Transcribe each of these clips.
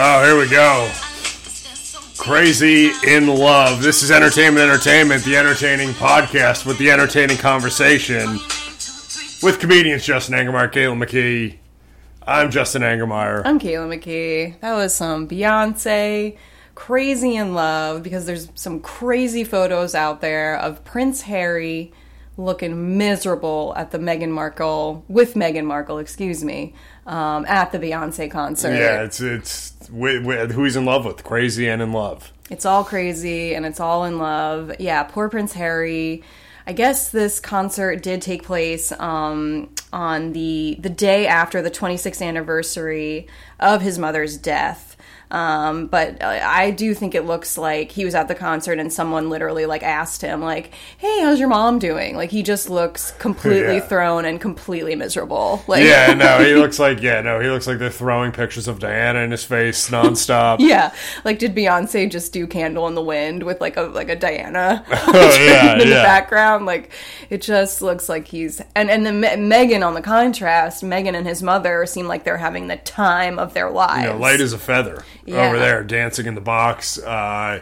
Oh, here we go. Crazy in Love. This is Entertainment Entertainment, the entertaining podcast with the entertaining conversation with comedians Justin Angermeyer, Caitlin McKee. I'm Justin Angermeyer. I'm Caitlin McKee. That was some Beyonce crazy in love because there's some crazy photos out there of Prince Harry looking miserable at the Meghan Markle with Meghan Markle, excuse me, um, at the Beyonce concert. Yeah, it's it's with, with, who he's in love with, crazy and in love. It's all crazy and it's all in love. Yeah, poor Prince Harry. I guess this concert did take place um, on the the day after the 26th anniversary of his mother's death. Um, but I do think it looks like he was at the concert and someone literally like asked him like, "Hey, how's your mom doing?" Like he just looks completely Yeah. thrown and completely miserable. Like Yeah, no, he looks like yeah, no, he looks like they're throwing pictures of Diana in his face nonstop. Yeah, like did Beyonce just do "Candle in the Wind" with like a like a Diana Oh, yeah, in the background? Like it just looks like he's and and then Me- Megan on the contrast, Megan and his mother seem like they're having the time of their lives. you know, light as a feather Yeah. over there, dancing in the box. Uh,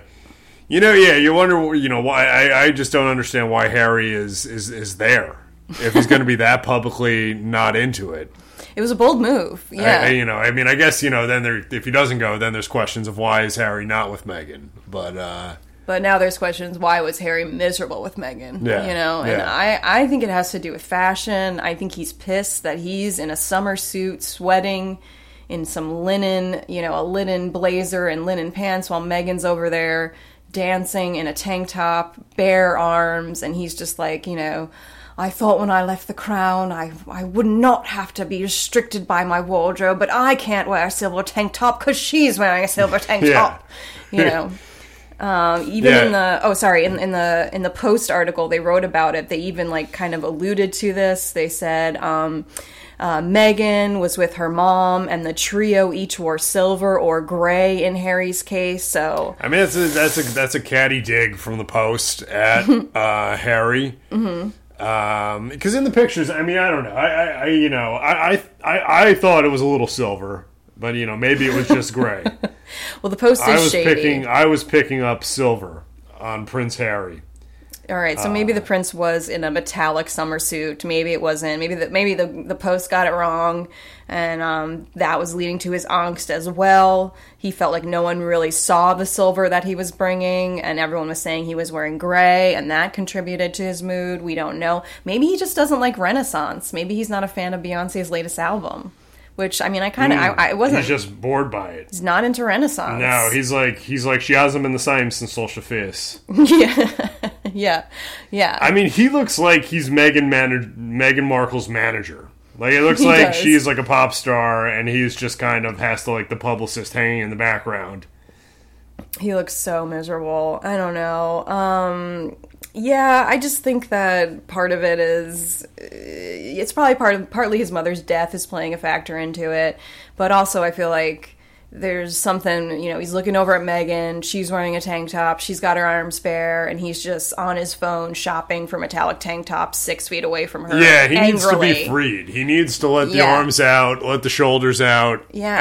you know, yeah, you wonder, you know, why. I, I just don't understand why Harry is is is there if he's going to be that publicly not into it. It was a bold move. I- Yeah, I, you know, I mean, I guess you know, then there, if he doesn't go, then there's questions of why is Harry not with Meghan. But uh, But now there's questions why was Harry miserable with Meghan? Yeah, You know, and yeah. I, I think it has to do with fashion. I think he's pissed that he's in a summer suit sweating in some linen, you know, a linen blazer and linen pants while Meghan's over there dancing in a tank top, bare arms, and he's just like, you know, I thought when I left the crown I, I would not have to be restricted by my wardrobe, but I can't wear a silver tank top because she's wearing a silver tank Yeah. top. You know. Um, even Yeah. in the oh sorry in, in the in the post article they wrote about it they even like kind of alluded to this they said um, uh, Megan was with her mom and the trio each wore silver or gray in Harry's case so I mean, that's a, that's a that's a catty dig from the post at uh, Harry. Mm-hmm. Because in the pictures, I mean, I don't know. I, I, I you know, I, I, I, thought it was a little silver, but you know, maybe it was just gray. well the post is I was shady picking, I was picking up silver on Prince Harry. All right so Uh. maybe the prince was in a metallic summer suit maybe it wasn't maybe the maybe the the post got it wrong and um, that was leading to his angst as well he felt like no one really saw the silver that he was bringing and everyone was saying he was wearing gray and that contributed to his mood we don't know maybe he just doesn't like renaissance maybe he's not a fan of beyonce's latest album which i mean i kind of I, I wasn't. He's just bored by it. he's not into renaissance No, he's like he's like she hasn't been the same since Sasha Fierce. yeah yeah yeah I mean, he looks like he's Megan manag Meghan Markle's manager. Like it looks He like does. she's like a pop star, and he's just kind of has to like the publicist hanging in the background. he looks so miserable. I don't know. Um, yeah, I just think that part of it is it's probably part of partly his mother's death is playing a factor into it, but also I feel like there's something you know he's looking over at Megan. She's wearing a tank top. She's got her arms bare, and he's just on his phone shopping for metallic tank tops six feet away from her. Yeah, he needs to be freed. He needs to let the Yeah. arms out, let the shoulders out. Yeah.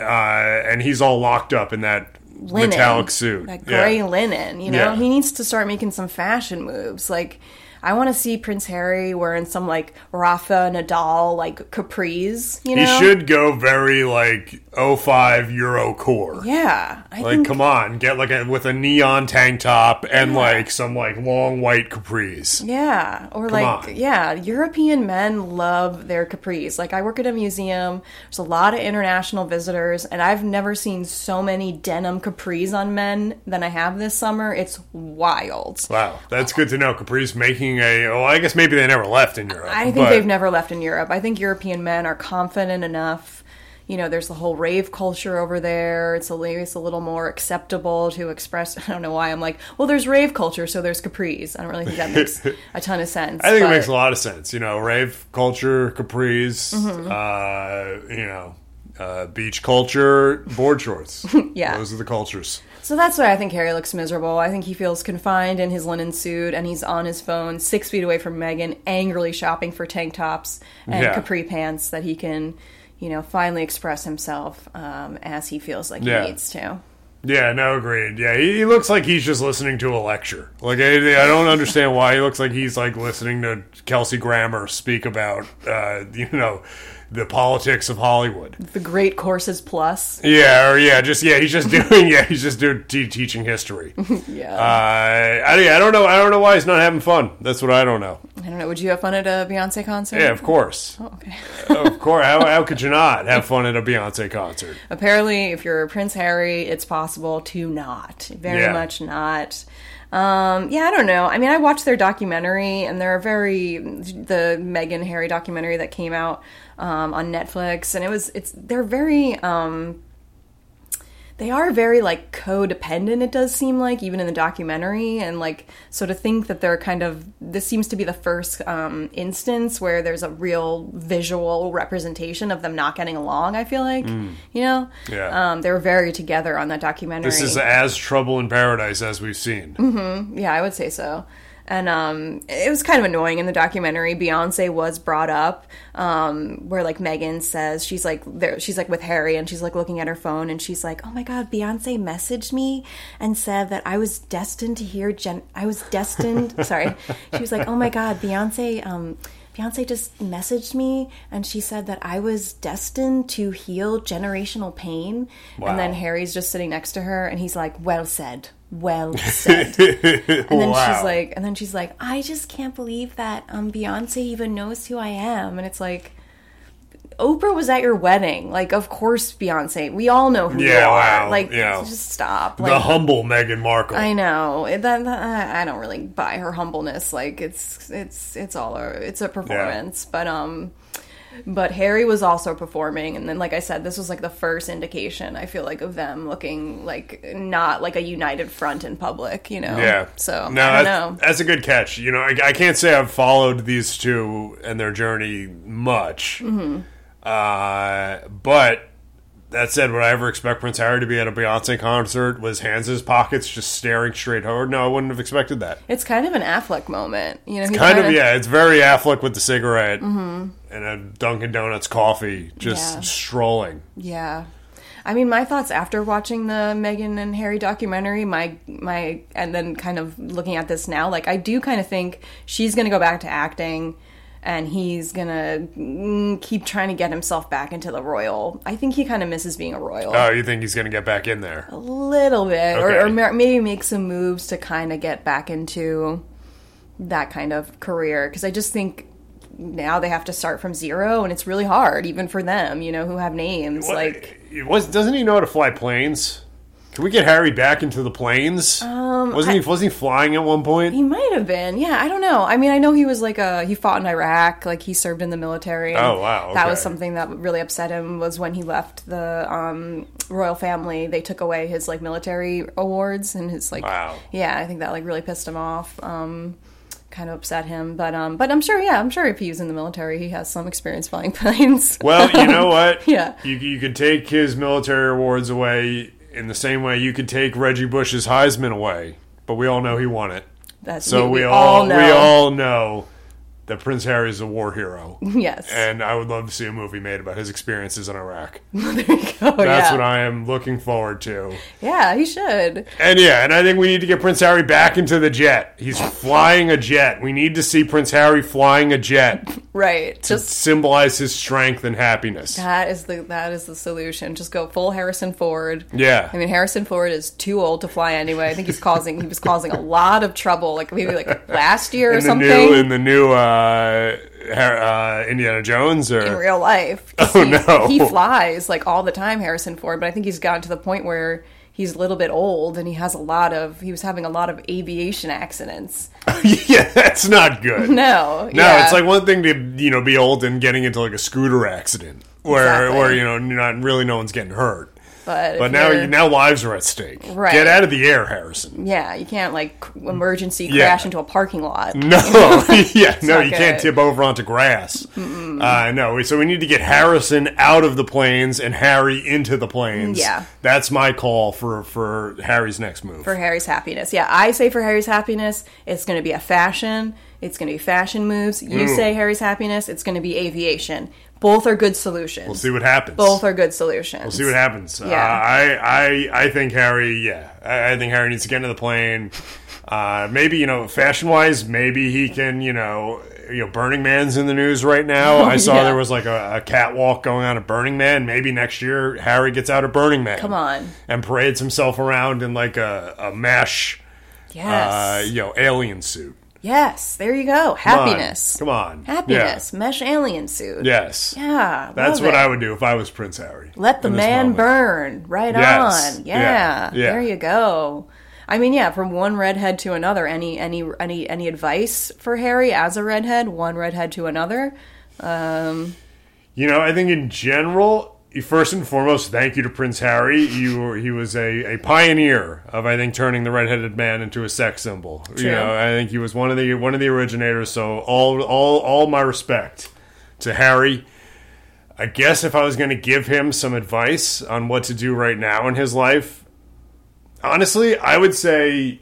uh, uh, and he's all locked up in that linen, metallic suit. that Yeah. gray linen. You know, Yeah. he needs to start making some fashion moves. Like, I want to see Prince Harry wearing some like Rafa Nadal like capris. You know, He should go very like 05 Euro core. Yeah, I Like, think. come on, get like a with a neon tank top and like some like long white capris. Yeah, or like on. yeah, European men love their capris. Like I work at a museum. There's a lot of international visitors, and I've never seen so many denim capris on men than I have this summer. It's wild. Wow, that's good to know. Capri's making a. Well, I guess maybe they never left in Europe. I think but- they've never left in Europe. I think European men are confident enough. You know, there's the whole rave culture over there. It's a, it's a little more acceptable to express. I don't know why I'm like, well, there's rave culture, so there's capris. I don't really think that makes a ton of sense. I think but- it makes a lot of sense. You know, rave culture, capris, Mm-hmm. uh, you know, uh, beach culture, board shorts. Yeah. those are the cultures. So that's why I think Harry looks miserable. I think he feels confined in his linen suit and he's on his phone six feet away from Megan, angrily shopping for tank tops and Yeah. capri pants that he can, you know, finally express himself um, as he feels like Yeah. he needs to. Yeah, no, agreed. Yeah, he, he looks like he's just listening to a lecture. Like I, I don't understand why he looks like he's like listening to Kelsey Grammer speak about, uh, you know, the politics of Hollywood. The Great Courses Plus. Yeah, or yeah, just yeah, he's just doing yeah, he's just doing te- teaching history. Uh, Yeah. I, yeah, I don't know, I don't know why he's not having fun. That's what I don't know. I don't know. Would you have fun at a Beyonce concert? Yeah, of course, Oh, okay. of course. How, how could you not have fun at a Beyonce concert? Apparently, if you're Prince Harry, it's possible to not. Very Yeah. much not. Um, yeah, I don't know. I mean, I watched their documentary, and they're very the Meghan Harry documentary that came out um, on Netflix, and it was it's they're very um, they are very like codependent it does seem like even in the documentary and like so to think that they're kind of this seems to be the first um, instance where there's a real visual representation of them not getting along i feel like you know Yeah. um, they were very together on that documentary This is as trouble in paradise as we've seen. mm-hmm. yeah, I would say so. And um, it was kind of annoying in the documentary. Beyonce was brought up, um, where like Megan says she's like there, she's like with Harry, and she's like looking at her phone, and she's like, "Oh my God, Beyonce messaged me and said that I was destined to hear Jen. I was destined. sorry, she was like, "Oh my God, Beyonce." Um, Beyonce just messaged me and she said that I was destined to heal generational pain. And then Harry's just sitting next to her and he's like, Well said. Well said. And then Wow. she's like, and then she's like, I just can't believe that um, Beyonce even knows who I am. And it's like, Oprah was at your wedding. Like, of course, Beyonce. We all know who you Yeah, are. Like, yeah. just stop. the humble Meghan Markle. I know It- that, that- I don't really buy her humbleness. Like, it's it's it's all a it's a performance. But um, but Harry was also performing, and then like I said, this was like the first indication. I feel like of them looking like not like a united front in public. You know. Yeah. So no, I don't that's, know. that's a good catch. You know, I, I can't say I've followed these two and their journey much. Mm-hmm. Uh, but that said, would I ever expect Prince Harry to be at a Beyonce concert with his hands in his pockets, just staring straight forward? No, I wouldn't have expected that. It's kind of an Affleck moment. You know, he Kind of, kinda- yeah. It's very Affleck with the cigarette and a Dunkin' Donuts coffee, just Mm-hmm. Yeah. strolling. Yeah. I mean, my thoughts after watching the Meghan and Harry documentary, my my, and then kind of looking at this now, like I do kind of think she's gonna go back to acting, and he's gonna mm, keep trying to get himself back into the royal. I think he kind of misses being a royal Oh, you think he's to get back in there? a little bit, or, Okay. or ma- maybe make some moves to kind of get back into that kind of career. Because I just think now they have to start from zero, and it's really hard, even for them, you know, who have names like. Was doesn't he know how to fly planes? Can we get Harry back into the planes? Um, wasn't he wasn't he flying at one point? He might have been. Yeah, I don't know. I mean, I know he was like a he fought in Iraq, like he served in the military. Oh, wow, That was something that really upset him was when he left the um, royal family. They took away his like military awards and his like. Wow. Yeah, I think that like really pissed him off. Um, kind of upset him, but um, but I'm sure. Yeah, I'm sure if he was in the military, he has some experience flying planes. Well, you know what? Yeah. You you could take his military awards away in the same way you could take Reggie Bush's Heisman away, but we all know he won it. That's So we, we all, know. we all know that Prince Harry is a war hero, yes. and I would love to see a movie made about his experiences in Iraq. there you go. That's yeah. what I am looking forward to. yeah, he should. And yeah, and I think we need to get Prince Harry back into the jet. He's flying a jet. We need to see Prince Harry flying a jet Right. to Just symbolize his strength and happiness. That is the that is the solution. Just go full Harrison Ford. Yeah. I mean Harrison Ford is too old to fly anyway. I think he's causing he was causing a lot of trouble, like maybe like last year or in the something new in the new uh, uh, Indiana Jones or in real life. Oh, he, no. He flies like all the time, Harrison Ford, but I think he's gotten to the point where he's a little bit old and he has a lot of he was having a lot of aviation accidents. yeah, that's not good. No. No, yeah. it's like one thing to you know be old and getting into like a scooter accident where Exactly. where you know not really no one's getting hurt. But, But now you're- now lives are at stake. Right. Get out of the air, Harrison. yeah, you can't like emergency Yeah. crash into a parking lot. No, yeah, no, you can't tip over onto grass. Uh, no, so we need to get Harrison out of the planes and Harry into the planes. Yeah. that's my call for for Harry's next move. for Harry's happiness. Yeah, I say for Harry's happiness, it's going to be a fashion. It's going to be fashion moves. You say Harry's happiness, it's going to be aviation. Both are good solutions. We'll see what happens. Both are good solutions. We'll see what happens. Yeah. Uh, I, I, I think Harry. Yeah, I, I think Harry needs to get into the plane. Uh, maybe you know, fashion wise, maybe he can. You know, you know, Burning Man's in the news right now. I saw yeah. there was like a, a catwalk going on at Burning Man. Maybe next year Harry gets out of Burning Man. Come on. and parades himself around in like a, a mesh, Yes. uh, you know, alien suit. Yes. There you go. Come on. Happiness. Come on, Happiness. Mesh alien suit. Yes. Yeah. That's what it. I would do if I was Prince Harry. Let the man moment. burn. Right Yes. on. Yeah. Yeah. Yeah. There you go. I mean, yeah, from one redhead to another. Any any any any advice for Harry as a redhead? One redhead to another. Um, You know, I think in general, first and foremost, thank you to Prince Harry. You were, he was a, a pioneer of I think turning the redheaded man into a sex symbol. You know, I think he was one of the one of the originators. So all all all my respect to Harry. I guess if I was going to give him some advice on what to do right now in his life, honestly, I would say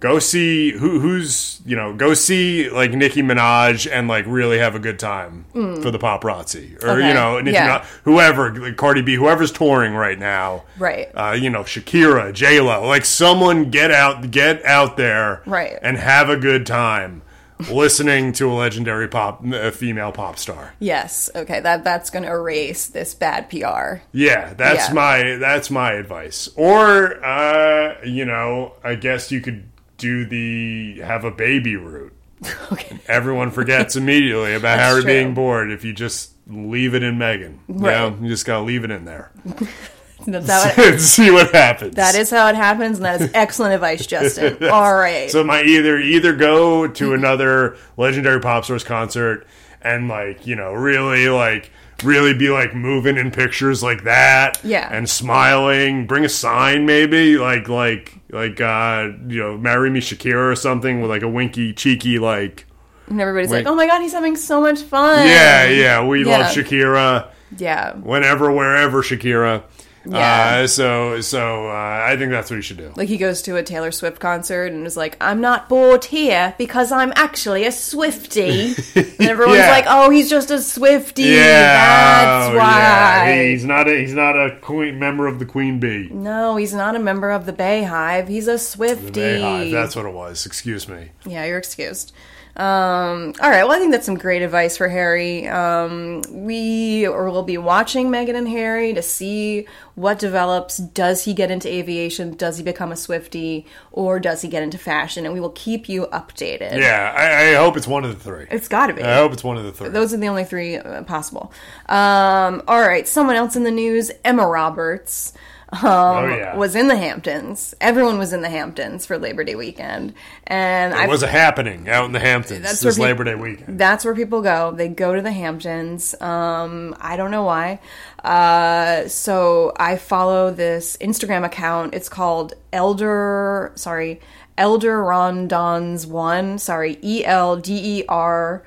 go see who who's you know go see like Nicki Minaj and like really have a good time for the paparazzi or Okay, you know Nicki yeah. Minaj, whoever like Cardi B whoever's touring right now Right. uh, you know Shakira J Lo like someone get out get out there Right. and have a good time listening to a legendary pop a female pop star Yes. Okay. That that's going to erase this bad PR. Yeah, that's Yeah. my that's my advice. Or uh, you know, I guess you could do the have a baby route. Okay. Everyone forgets immediately about That's Harry true. being bored if you just leave it in Megan. You know, you just gotta leave it in there. That's how it, see what happens. that is how it happens, and that is excellent advice, Justin. All right. So my either either go to another legendary pop stars concert and like you know really like really be like moving in pictures like that Yeah. and smiling bring a sign maybe like like like uh you know marry me Shakira or something with like a winky cheeky like and everybody's Wait. like, "Oh my god, he's having so much fun." yeah yeah we Yeah. love Shakira Yeah. whenever wherever Shakira Yeah. uh, so so uh, I think that's what you should do Like he goes to a Taylor Swift concert and is like, "I'm not bored here because I'm actually a Swifty." and everyone's Yeah. like, "Oh, he's just a Swifty. yeah That's oh, why." yeah. he's not a he's not a queen member of the Queen Bee No, he's not a member of the Beyhive. He's a Swifty. That's what it was. Excuse me. Yeah, you're excused. Um, all right. Well, I think that's some great advice for Harry. Um, we or will be watching Meghan and Harry to see what develops. Does he get into aviation? Does he become a Swifty? Or does he get into fashion? And we will keep you updated. Yeah, I, I hope it's one of the three. It's got to be. I hope it's one of the three. Those are the only three uh, possible. Um, all right. Someone else in the news, Emma Roberts. Um, oh yeah, was in the Hamptons. Everyone was in the Hamptons for Labor Day weekend, and it was a happening out in the Hamptons That's this where Labor Day weekend. That's where people go. They go to the Hamptons. Um, I don't know why. Uh, so I follow this Instagram account. It's called Elder. Sorry, Elder Ordonez One. Sorry, E L D E R.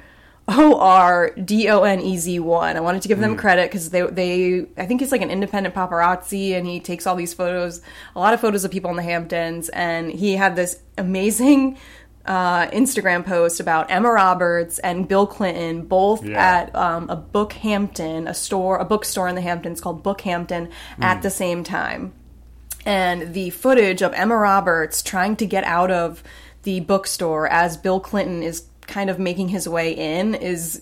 O R D O N E Z one. I wanted to give them credit because they they I think he's like an independent paparazzi and he takes all these photos, a lot of photos of people in the Hamptons, and he had this amazing uh, Instagram post about Emma Roberts and Bill Clinton, both Yeah. at um, a Bookhampton, a store, a bookstore in the Hamptons called Bookhampton, at the same time. And the footage of Emma Roberts trying to get out of the bookstore as Bill Clinton is kind of making his way in is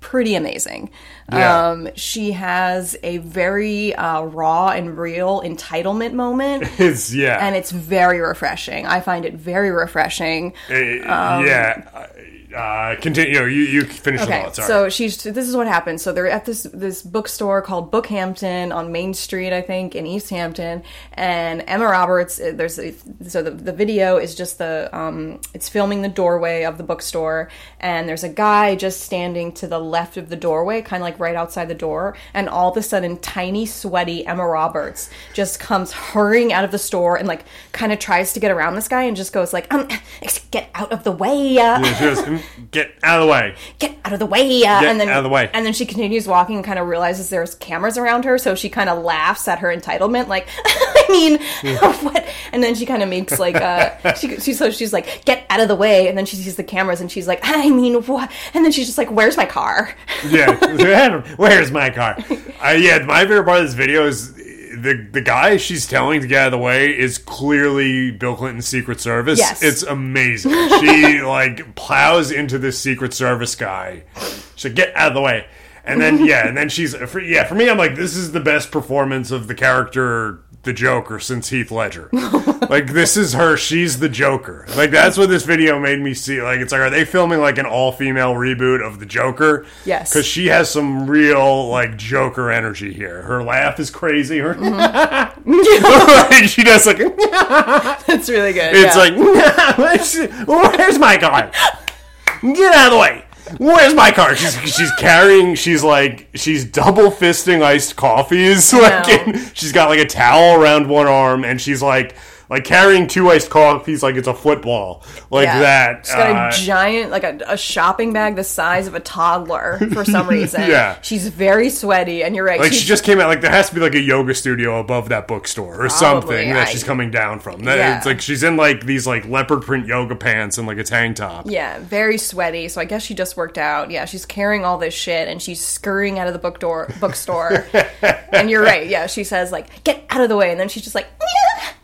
pretty amazing. Yeah. Um, she has a very uh, raw and real entitlement moment. It's yeah, And it's very refreshing. I find it very refreshing. Uh, yeah. Uh, continue. You you finish the Okay, thought. Sorry. so she's. This is what happened. So they're at this this bookstore called Bookhampton on Main Street, I think, in East Hampton. And Emma Roberts. uh, There's a, so the the video is just the um, it's filming the doorway of the bookstore, and there's a guy just standing to the left of the doorway, kind of like right outside the door. And all of a sudden, tiny, sweaty Emma Roberts just comes hurrying out of the store and like kind of tries to get around this guy and just goes like, um, get out of the way. Uh She "Mm, get out of the way. get out of the way uh, Get and then out of the way. and then she continues walking and kind of realizes there's cameras around her so she kind of laughs at her entitlement like I mean, what? And then she kind of makes like, uh, she, she, so she's like, get out of the way. And then she sees the cameras and she's like, I mean, what? And then she's just like, where's my car? yeah, where's my car? Uh, yeah, my favorite part of this video is the the guy she's telling to get out of the way is clearly Bill Clinton's Secret Service. Yes. It's amazing. she like plows into this Secret Service guy. She's like, get out of the way. And then yeah, and then she's for, yeah, for me I'm like this is the best performance of the character the Joker since Heath Ledger. like this is her, she's the Joker. Like that's what this video made me see. Like it's like are they filming like an all-female reboot of the Joker? Yes. Cuz she has some real like Joker energy here. Her laugh is crazy. Her mm-hmm. she does like That's really good. it's yeah. like where's my car? Get out of the way. Where's my car? She's she's carrying. She's like she's double fisting iced coffees. Like and she's got like a towel around one arm, and she's like like carrying two iced coffees like it's a football, like Yeah. that. She's got Uh, a giant, like a, a shopping bag the size of a toddler for some reason. Yeah. She's very sweaty, and you're right. like she just came out. Like there has to be like a yoga studio above that bookstore or something that she's coming down from. That, Yeah. It's like she's in like these like leopard print yoga pants and like a tank top. Yeah, very sweaty. So I guess she just worked out. Yeah, she's carrying all this shit and she's scurrying out of the book door bookstore. and you're right. Yeah, she says like, "Get out of the way," and then she's just like, "Yeah,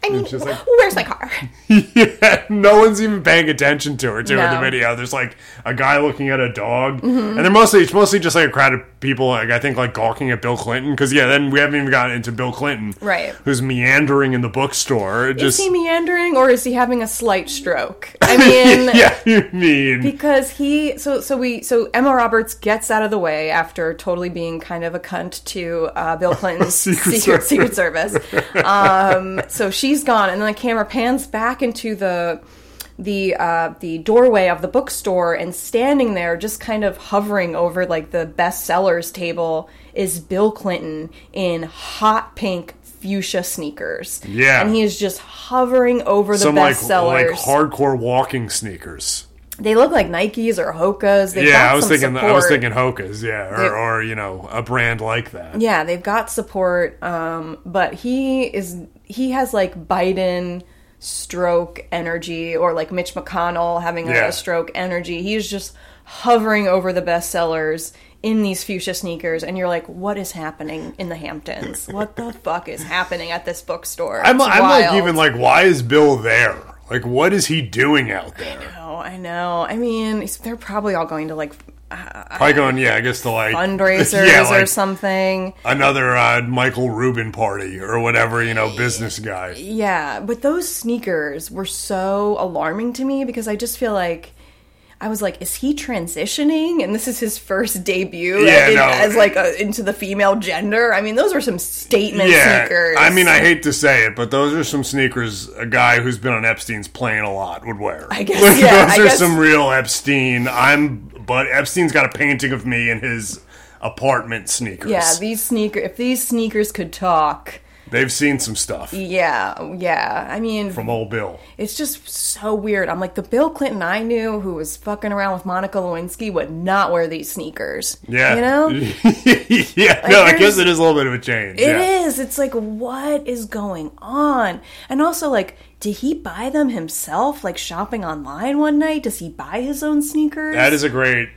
"I mean, she's like- where's my car?" yeah, no one's even paying attention to her too in the Mm-hmm. video. There's like a guy looking at a dog, and they're mostly it's mostly just like a crowd of people. Like I think like gawking at Bill Clinton because yeah, then we haven't even gotten into Bill Clinton, Right. Who's meandering in the bookstore. It Is Just he meandering or is he having a slight stroke? I mean. yeah, you mean Because he so so we so Emma Roberts gets out of the way after totally being kind of a cunt to uh, Bill Clinton's Secret secret, Service. secret service. Um, so she's gone, and then the camera pans back into the the uh, the doorway of the bookstore, and standing there, just kind of hovering over like the bestsellers table, is Bill Clinton in hot pink fuchsia sneakers. Yeah. and he is just hovering over the some like bestsellers. like hardcore walking sneakers. They look like Nikes or Hokas. They've yeah, I was thinking I was thinking Hoka's, yeah, or, They- or you know a brand like that. Yeah, they've got support, um, but he is he has like Biden stroke energy or like Mitch McConnell having a, Yeah. a stroke energy. He's just hovering over the bestsellers in these fuchsia sneakers, and you're like, what is happening in the Hamptons? What the fuck is happening at this bookstore? I'm, I'm like even like why is Bill there? Like what is he doing out there? Oh, I know. I mean, they're probably all going to like Probably going, yeah, I guess the like fundraisers yeah, or something. another uh, Michael Rubin party or whatever, you know, business guy. Yeah, but those sneakers were so alarming to me because I just feel like I was like, is he transitioning? And this is his first debut Yeah, in- no. as like a, into the female gender. I mean, those are some statement Yeah, sneakers. I mean, I hate to say it, but those are some sneakers a guy who's been on Epstein's plane a lot would wear. I guess, Like, yeah, those I are guess- some real Epstein. I'm, but Epstein's got a painting of me in his apartment sneakers. yeah, these sneaker. If these sneakers could talk, they've seen some stuff yeah, yeah. I mean, from old Bill. it's just so weird. I'm like the Bill Clinton I knew who was fucking around with Monica Lewinsky would not wear these sneakers. Yeah, you know. yeah, no, I guess it is a little bit of a change. It yeah. is. It's like, what is going on? And also, like, did he buy them himself? Like, shopping online one night? Does he buy his own sneakers? That is a great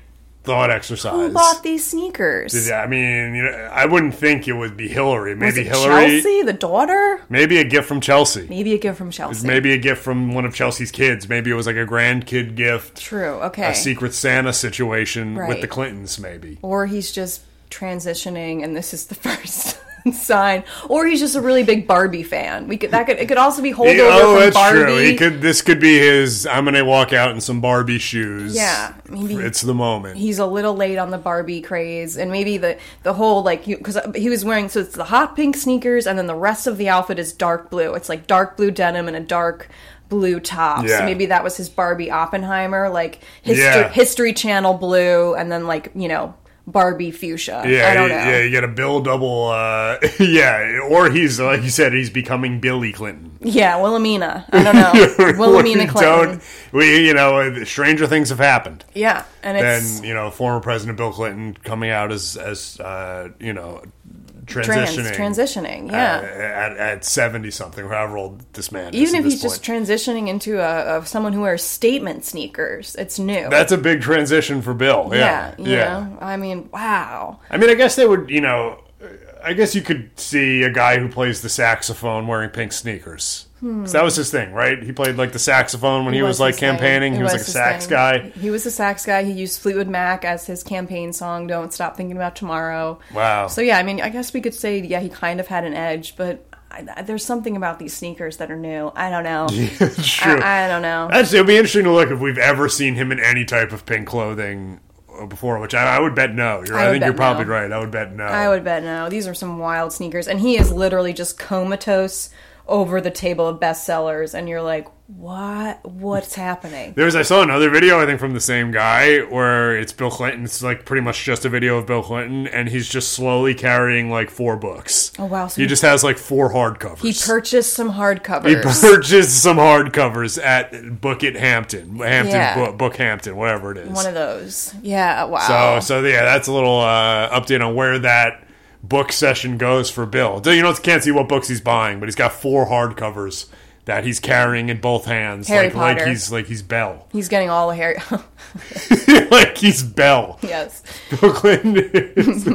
thought exercise. Who bought these sneakers? Yeah, I mean, you know, I wouldn't think it would be Hillary. Maybe it Hillary. Chelsea, the daughter? Maybe a gift from Chelsea. Maybe a gift from Chelsea. Maybe a gift from one of Chelsea's kids. Maybe it was like a grandkid gift, True. Okay. a Secret Santa situation with the Clintons. Maybe. Or he's just transitioning, and this is the first sign. Or he's just a really big Barbie fan. We could that could it could also be holdover oh, from that's Barbie. true. He could. This could be his. I'm gonna walk out in some Barbie shoes. Yeah, maybe- it's the moment. he's a little late on the Barbie craze, and maybe the the whole like because uh, he was wearing so it's the hot pink sneakers, and then the rest of the outfit is dark blue. It's like dark blue denim and a dark blue top. Yeah. So maybe that was his Barbie Oppenheimer, like history Yeah. History Channel blue, and then like you know Barbie fuchsia. yeah, I don't know. yeah, you get a Bill double. Uh, yeah, or he's like you said, he's becoming Billy Clinton. Yeah, Wilhelmina. I don't know. Wilhelmina Clinton. don't- We, you know, stranger things have happened. Yeah, and Then you know, former President Bill Clinton coming out as as uh, you know Trans, transitioning. transitioning, uh, yeah. at, at 70 something, however old this man is. Even at if he's just transitioning into a, of someone who wears statement sneakers, it's new. That's a big transition for Bill. Yeah. yeah, you know. I mean, wow. I mean, I guess they would, you know, I guess you could see a guy who plays the saxophone wearing pink sneakers. 'Cause that was his thing, right? He played like the saxophone when he, was, like campaigning. He It was, like a sax thing. guy. He was a sax guy. He used Fleetwood Mac as his campaign song. Don't stop thinking about tomorrow. Wow. So yeah, I mean, I guess we could say yeah, he kind of had an edge, but I, there's something about these sneakers that are new. I don't know. it's true. I, I don't know. Actually, it'll be interesting to look if we've ever seen him in any type of pink clothing uh, before, which I, I would bet no. You're, I I, think you're probably no. right. I would bet no. I would bet no. These are some wild sneakers, and he is literally just comatose over the table of bestsellers, and you're like, what? What's happening? There's I saw another video I think from the same guy where it's Bill Clinton. It's like pretty much just a video of Bill Clinton, and he's just slowly carrying like four books. Oh wow! So He just has like four hardcovers. he purchased some hardcovers. He purchased some hardcovers at Book It Hampton, Hampton Yeah. Book, Book Hampton, whatever it is. One of those. Yeah. Wow. so, so yeah, that's a little uh, update on where that book session goes for Bill. You know, can't see what books he's buying, but he's got four hardcovers that he's carrying in both hands, Harry like like he's like he's Belle, He's getting all the hair. like he's Belle. yes. Bill Clinton. Is,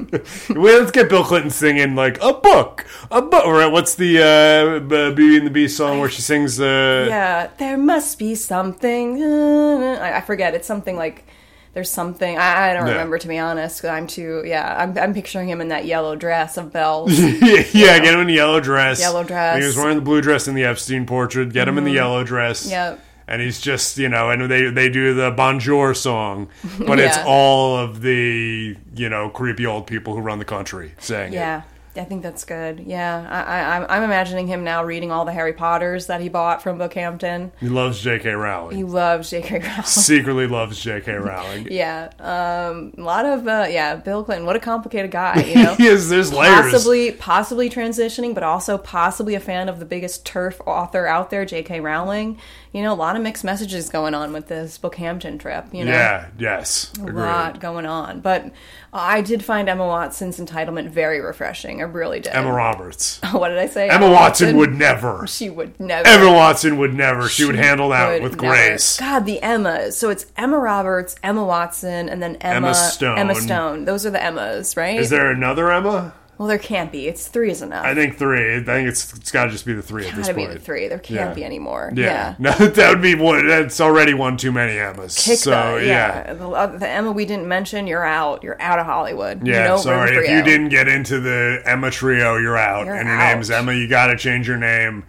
well, let's get Bill Clinton singing like a book, a book. Or what's the uh, Beauty and the Beast song where she sings the? Yeah. There must be something. uh, I forget. It's something like. There's something I, I don't Yeah. remember to be honest. 'cause I'm too yeah. I'm, I'm picturing him in that yellow dress of Belle's. yeah, get him in the yellow dress. Yellow dress. He was wearing the blue dress in the Epstein portrait. Get him in the mm-hmm. yellow dress. Yep. And he's just, you know, and they they do the Bonjour song, but it's all of the, you know, creepy old people who run the country saying it. I think that's good. Yeah, I, I, I'm, I'm imagining him now reading all the Harry Potters that he bought from Bookhampton. He loves J.K. Rowling. He loves J.K. Rowling. Secretly loves J.K. Rowling. yeah, um, a lot of uh, yeah. Bill Clinton, what a complicated guy, you know. he is, there's layers. Possibly, possibly transitioning, but also possibly a fan of the biggest TERF author out there, J.K. Rowling. You know, a lot of mixed messages going on with this Bookhampton trip. You know, Yeah, yes. a Agreed. lot going on. But I did find Emma Watson's entitlement very refreshing. I really did. Emma Roberts. what did I say? Emma Watson would never. She would never. Emma Watson would never. She, would handle that would with never. grace. God, the Emmas. So it's Emma Roberts, Emma Watson, and then Emma, Emma Stone. Emma Stone. Those are the Emmas, right? Is there another Emma? Well, there can't be. It's three is enough. I think three. I think it's it's got to just be the three at this Gotta be point. the three. There can't Yeah. be any more. Yeah, Yeah. No, that would be one. That's already one too many Emmas. Kick so the, yeah. The, uh, the Emma we didn't mention, you're out. You're out of Hollywood. yeah. no room sorry for if you didn't get into the Emma trio, you're out. You're and your out. name's Emma. You got to change your name.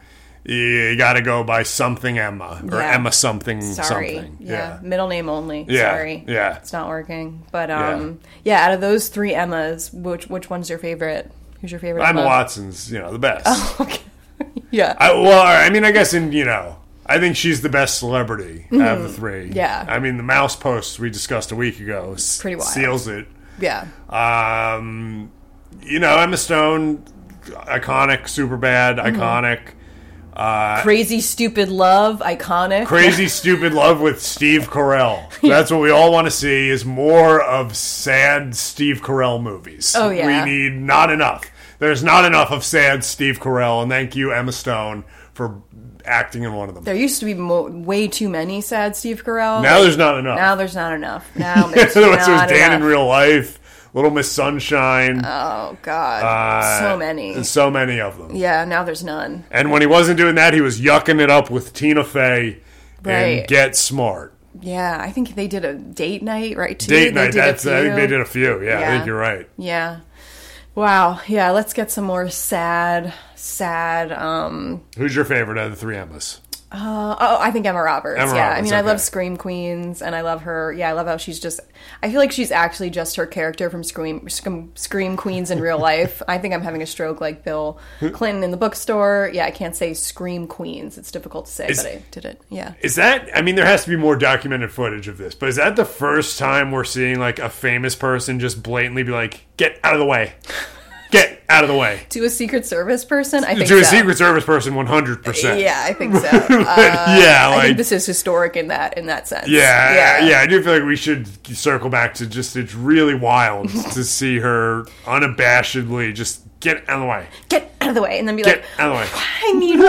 You got to go by something Emma or Yeah. Emma something Sorry. something. Yeah. Middle name only. Yeah, Sorry. yeah. It's not working. But um yeah. out of those three Emmas, which which one's your favorite? Who's your favorite Emma Emma? Watson's, you know, the best. Oh, Okay. yeah. I, well, I mean, I guess in you know, I think she's the best celebrity out of the three. Mm-hmm. Yeah. I mean, the mouse post we discussed a week ago s- Pretty wild. seals it. yeah. Um, you know, Emma Stone, iconic, Superbad, Mm-hmm. iconic. Uh, Crazy stupid love, iconic. Crazy stupid love with Steve Carell. That's what we all want to see is more of sad Steve Carell movies. Oh, yeah. We need not enough. There's not enough of sad Steve Carell, and thank you, Emma Stone, for acting in one of them. There used to be mo- way too many sad Steve Carell. Now there's not enough. now there's not enough. Now There there's was not Dan in real life, Little Miss Sunshine, Oh God, uh, so many. and so many of them. Yeah, now there's none. And when he wasn't doing that, he was yucking it up with Tina Fey and Get Smart. Yeah, I think they did a date night, right? Too. Date They night. That's I think they did a few. Yeah, I think you're right. Yeah. Wow. Yeah. Let's get some more sad, sad. Um. Who's your favorite out of the three Emmas? Uh, oh, I think Emma Roberts. Emma yeah. I Roberts, mean, I love Scream Queens, and I love her. Yeah, I love how she's just. I feel like she's actually just her character from Scream Scream, Scream Queens in real life. I think I'm having a stroke like Bill Clinton in the bookstore. Yeah, I can't say Scream Queens. It's difficult to say, Is- but I did it. Yeah. Is that? I mean, there has to be more documented footage of this, but is that the first time we're seeing like a famous person just blatantly be like, "Get out of the way"? Get out of the way. To a Secret Service person, I think To a. Secret Service person, one hundred percent. Yeah, I think so. Uh, yeah, I think this is historic in that in that sense. yeah, yeah, I do feel like we should circle back to just it's really wild to see her unabashedly just get out of the way. Get out of the way, and then be Get like, out of the way. I need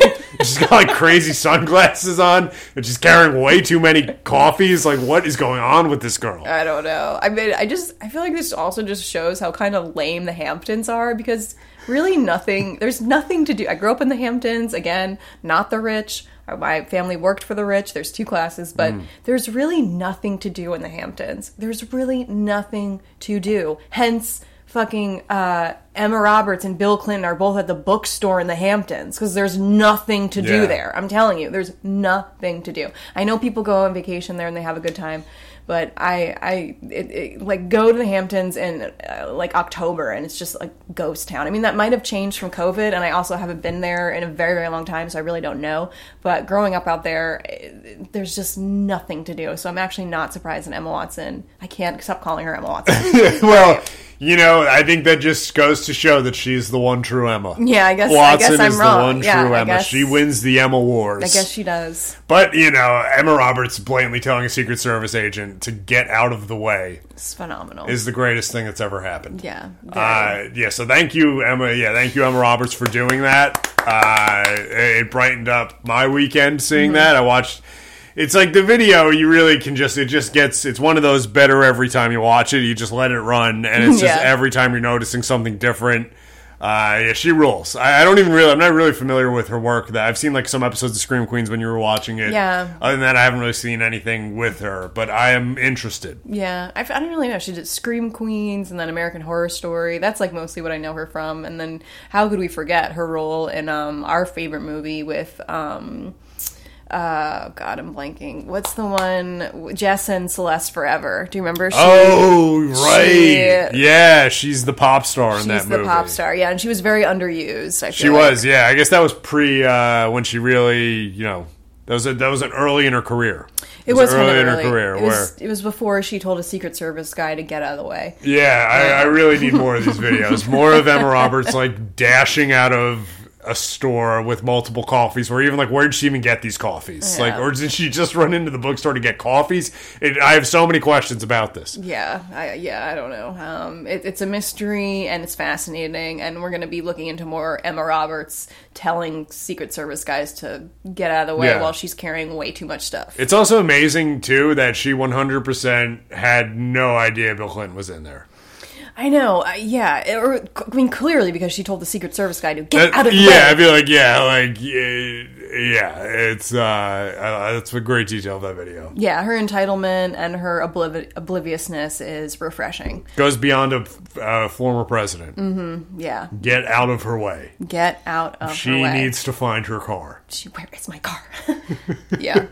water. she's got like crazy sunglasses on, and she's carrying way too many coffees. Like, what is going on with this girl? I don't know. I mean, I just I feel like this also just shows how kind of lame the Hamptons are because really nothing. There's nothing to do. I grew up in the Hamptons. Again, not the rich. Uh, my family worked for the rich. There's two classes, but mm. there's really nothing to do in the Hamptons. There's really nothing to do. Hence, fucking uh, Emma Roberts and Bill Clinton are both at the bookstore in the Hamptons because there's nothing to Yeah. do there. I'm telling you, there's nothing to do. I know people go on vacation there and they have a good time, but I, I, it, it, like go to the Hamptons in uh, like October and it's just like ghost town. I mean, that might have changed from COVID, and I also haven't been there in a very, very long time, so I really don't know. But growing up out there, eh, there's just nothing to do. So I'm actually not surprised that Emma Watson. I can't stop calling her Emma Watson. well, you know, I think that just goes to show that she's the one true Emma. Yeah, I guess- I guess I'm is wrong. the one Yeah, true I Emma. guess- She wins the Emma Wars. I guess she does. But you know, Emma Roberts blatantly telling a Secret Service agent to get out of the way It's phenomenal. is the greatest thing that's ever happened. yeah. Uh, yeah, so thank you, Emma. Yeah, thank you, Emma Roberts, for doing that. Uh, it brightened up my weekend seeing Mm-hmm. that. I watched. It's like the video. You really can just. It just gets. It's one of those better every time you watch it. You just let it run, and it's just Yeah. every time you're noticing something different. Uh, yeah, she rules. I, I don't even really. I'm not really familiar with her work. That I've seen like some episodes of Scream Queens when you were watching it. Yeah. Other than that, I haven't really seen anything with her. But I am interested. Yeah, I, I don't really know. She did Scream Queens and then American Horror Story. That's like mostly what I know her from. And then how could we forget her role in um, our favorite movie with um, uh, God, I'm blanking. What's the one? Jess and Celeste Forever. Do you remember? She, Oh, right. She- yeah, she's the pop star in she's that the pop star. Yeah, and she was very underused. She like. was, yeah. I guess that was pre uh, when she really, you know, that was a, that was an early in her career. It was kind early of in her early. career. It where, was, it was before she told a Secret Service guy to get out of the way. yeah, I, I really need more of these videos. More of Emma Roberts like dashing out of a store with multiple coffees, or even like, where did she even get these coffees? Like, or did she just run into the bookstore to get coffees? It, I have so many questions about this. Yeah, I, yeah, I don't know. Um, it, it's a mystery and it's fascinating, and we're going to be looking into more Emma Roberts telling Secret Service guys to get out of the way Yeah. while she's carrying way too much stuff. It's also amazing too that she 100% had no idea Bill Clinton was in there. I know, uh, yeah. or, I mean, clearly because she told the Secret Service guy to get Uh, out of the yeah, way. I'd be like, yeah, like, yeah, yeah it's uh, uh, that's a great detail of that video. yeah, her entitlement and her obliv- obliviousness is refreshing. Goes beyond a uh, former president. Mm-hmm. Yeah, Get out of her way. get out of She her way. She needs to find her car. She, where is my car? yeah,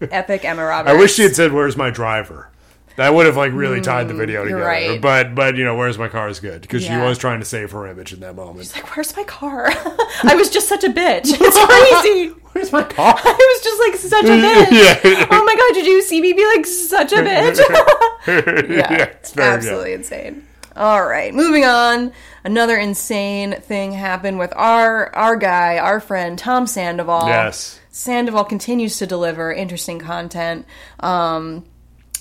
epic Emma Roberts. I wish she had said, "Where's my driver." That would have like really tied the video Mm, together. right. But but you know, "Where's my car" is good because she was trying to save her image in that moment. She's like, where's my car? I was just such a bitch. It's crazy. Where's my car? I was just like such a bitch. yeah. Oh my god, did you see me be like such a bitch? yeah, it's very absolutely insane. All right, moving on. Another insane thing happened with our our guy, our friend Tom Sandoval. Yes. Sandoval continues to deliver interesting content. Um,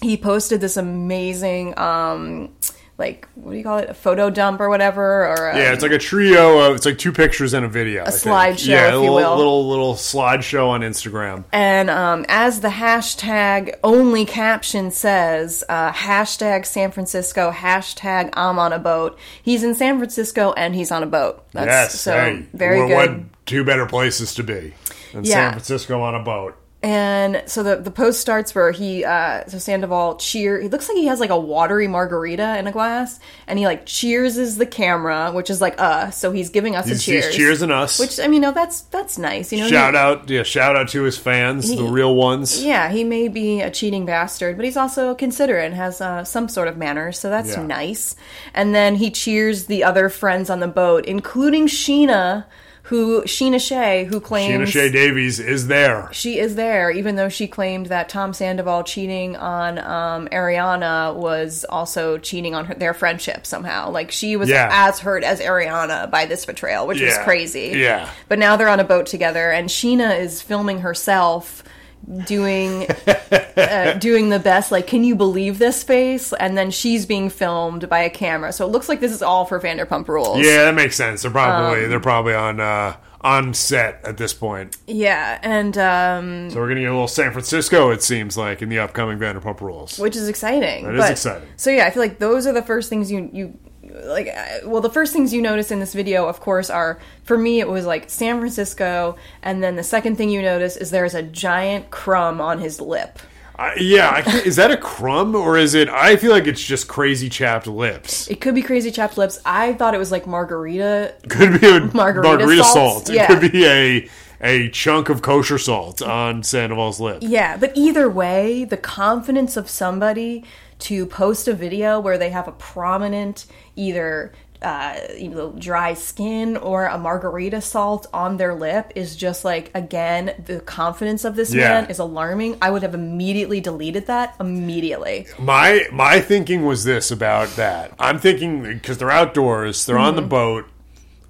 he posted this amazing, um, like what do you call it, a photo dump or whatever, or a, Yeah, it's like a trio of it's like two pictures and a video. A slideshow, Yeah, a little, will. little little slideshow on Instagram. And um, as the hashtag only caption says, uh, hashtag San Francisco, hashtag I'm on a boat. He's in San Francisco and he's on a boat. That's yes, so hey, very good. What two better places to be than Yeah. San Francisco on a boat? And so the the post starts where he uh so Sandoval cheer he looks like he has like a watery margarita in a glass and he like cheerses the camera, which is like us, so he's giving us He's, a cheers. he's cheersing us. Which I mean, no, that's that's nice. You know, shout he- out, yeah, shout out to his fans, the real ones. Yeah, he may be a cheating bastard, but he's also considerate and has uh, some sort of manners, so that's Yeah. nice. And then he cheers the other friends on the boat, including Scheana, who Scheana Shay, who claims Scheana Shay Davies is there. she is there, even though she claimed that Tom Sandoval cheating on um, Ariana was also cheating on her, their friendship somehow. Like she was Yeah. as hurt as Ariana by this betrayal, which was crazy. Yeah. But now they're on a boat together, and Scheana is filming herself doing uh, doing the best like can you believe this face and then she's being filmed by a camera so it looks like this is all for vanderpump rules Yeah, that makes sense. They're Um, probably they're probably on uh, on set at this point. yeah and um So we're gonna get a little San Francisco. It seems like in the upcoming Vanderpump Rules. which is exciting. That is but, exciting. So yeah, I feel like those are the first things you you like. uh, Well, the first things you notice in this video, of course, are for me it was like San Francisco, and then the second thing you notice is there's a giant crumb on his lip. I, yeah, I is that a crumb or is it? I feel like it's just crazy chapped lips. It could be crazy chapped lips. I thought it was like margarita. Could be a Margarita margarita, salt. It Yeah. could be a a chunk of kosher salt on Sandoval's lip. Yeah, but either way, the confidence of somebody to post a video where they have a prominent either uh, you know dry skin or a margarita salt on their lip is just like again the confidence of this Yeah. man is alarming. I would have immediately deleted that immediately. My my thinking was this about that. I'm thinking because they're outdoors, they're on the Mm-hmm. boat.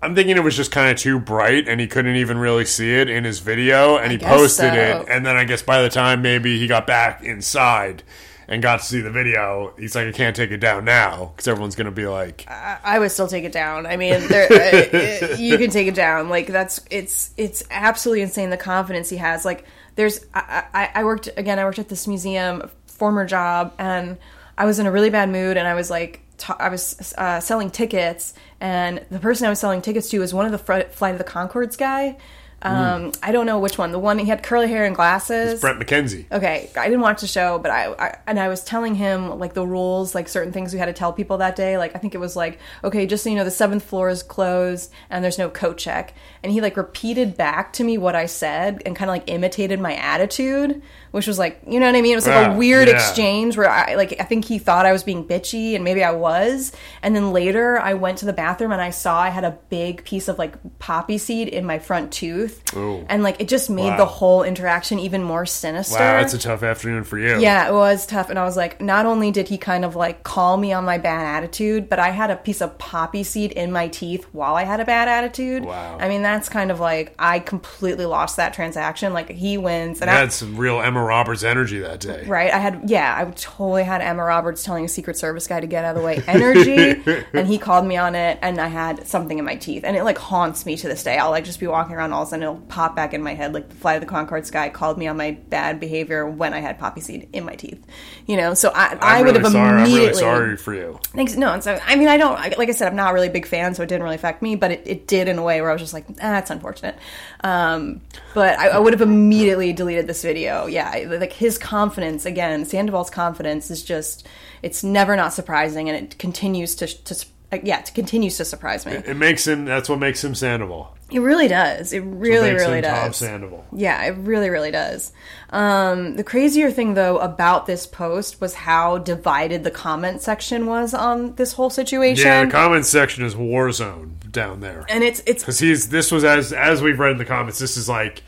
I'm thinking it was just kind of too bright, and he couldn't even really see it in his video, and he posted so. it. And then I guess by the time maybe he got back inside and got to see the video, he's like, I can't take it down now because everyone's gonna be like, I would still take it down. I mean, there, uh, you can take it down. Like that's it's it's absolutely insane the confidence he has. Like there's I, I, I worked again. I worked at this museum, former job, and I was in a really bad mood, and I was like. I was uh, selling tickets, and the person I was selling tickets to was one of the fr- Flight of the Conchords guy. Um, I don't know which one. The one he had curly hair and glasses. Bret McKenzie. Okay, I didn't watch the show, but I, I and I was telling him like the rules, like certain things we had to tell people that day. Like I think it was like, okay, just so you know, the seventh floor is closed and there's no coat check. And he like repeated back to me what I said and kind of like imitated my attitude, which was like, you know what I mean? It was like Ah, a weird yeah. exchange where I like I think he thought I was being bitchy and maybe I was. And then later I went to the bathroom and I saw I had a big piece of like poppy seed in my front tooth, Ooh. and like it just made Wow. the whole interaction even more sinister. Wow, that's a tough afternoon for you. Yeah, it was tough. And I was like, not only did he kind of like call me on my bad attitude, but I had a piece of poppy seed in my teeth while I had a bad attitude. Wow. I mean, that's kind of like, I completely lost that transaction. Like, he wins. And You I, had some real Emma Roberts energy that day. Right. I had, yeah, I totally had Emma Roberts telling a Secret Service guy to get out of the way energy. and he called me on it, and I had something in my teeth. And it like haunts me to this day. I'll like just be walking around, all of a sudden it'll pop back in my head. Like the Flight of the Conchords guy called me on my bad behavior when I had poppy seed in my teeth. You know, so I, I I'm would really have sorry. I'm really sorry for you. Thanks. No, and so I mean, I don't. Like I said, I'm not really a big fan, so it didn't really affect me. But it, it did in a way where I was just like, that's unfortunate. Um, but I, I would have immediately deleted this video. Yeah, like his confidence again, Sandoval's confidence is just. It's never not surprising, and it continues to to. Uh, Yeah, it continues to surprise me. It makes him. That's what makes him Sandoval. It really does. It really, makes really him Tom does. Sandoval. Yeah, it really, really does. Um, the crazier thing, though, about this post was how divided the comment section was on this whole situation. Yeah, the comments section is war zone down there. and it's it's because he's this was as as we've read in the comments. This is like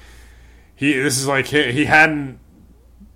he this is like he, he hadn't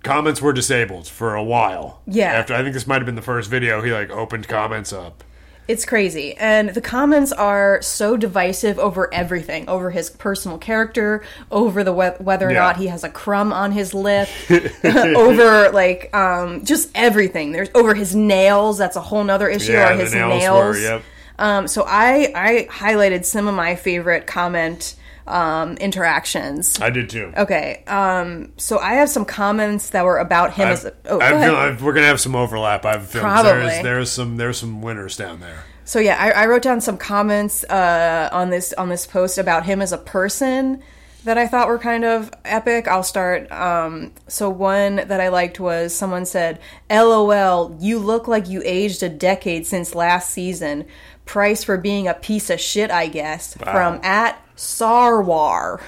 comments were disabled for a while. Yeah. after I think this might have been the first video he like opened comments up. It's crazy. And the comments are so divisive over everything over his personal character, over the we- whether or Yeah. not he has a crumb on his lip, over like um, just everything. There's over his nails. That's a whole nother issue. Yeah, or his nails nails. were, yep. Um, so I I highlighted some of my favorite comment um, interactions. I did too. Okay, um, so I have some comments that were about him as a. Oh, go ahead. like we're gonna have some overlap. I've Probably. there's, there's some there's some winners down there. So yeah, I, I wrote down some comments uh, on this on this post about him as a person that I thought were kind of epic. I'll start. Um, so one that I liked was someone said, "LOL, you look like you aged a decade since last season. Price for being a piece of shit, I guess." From at Sarwar.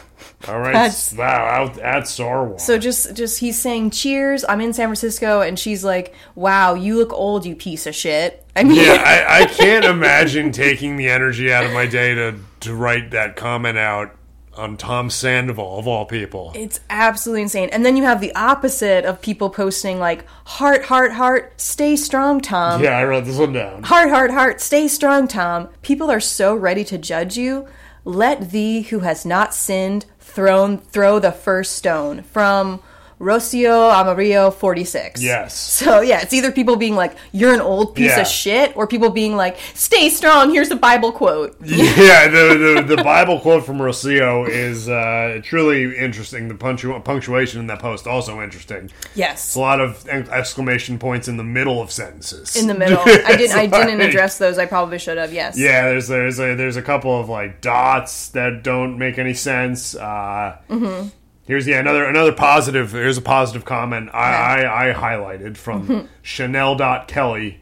All right, That's- wow, out at Sarwar. So just just he's saying cheers. I'm in San Francisco, and she's like, "Wow, you look old, you piece of shit." I mean, yeah, I, I can't imagine taking the energy out of my day to to write that comment out on Tom Sandoval of all people. It's absolutely insane. And then you have the opposite of people posting like heart, heart, heart, stay strong, Tom. Yeah, I wrote this one down. Heart, heart, heart, stay strong, Tom. People are so ready to judge you. Let thee who has not sinned thrown throw the first stone. From Rocio Amarillo 46. Yes. So yeah, it's either people being like, you're an old piece Yeah. of shit, or people being like, stay strong, here's a Bible quote. yeah, the, the the Bible quote from Rocio is uh, truly interesting. The punctu- punctuation in that post also interesting. Yes. It's a lot of exclamation points in the middle of sentences. In the middle. I didn't I didn't address those. I probably should have, yes. Yeah, there's there's a there's a couple of like dots that don't make any sense. Uh, Mm-hmm. Here's yeah another another positive. Here's a positive comment I I, I highlighted from. Chanel dot Kelly.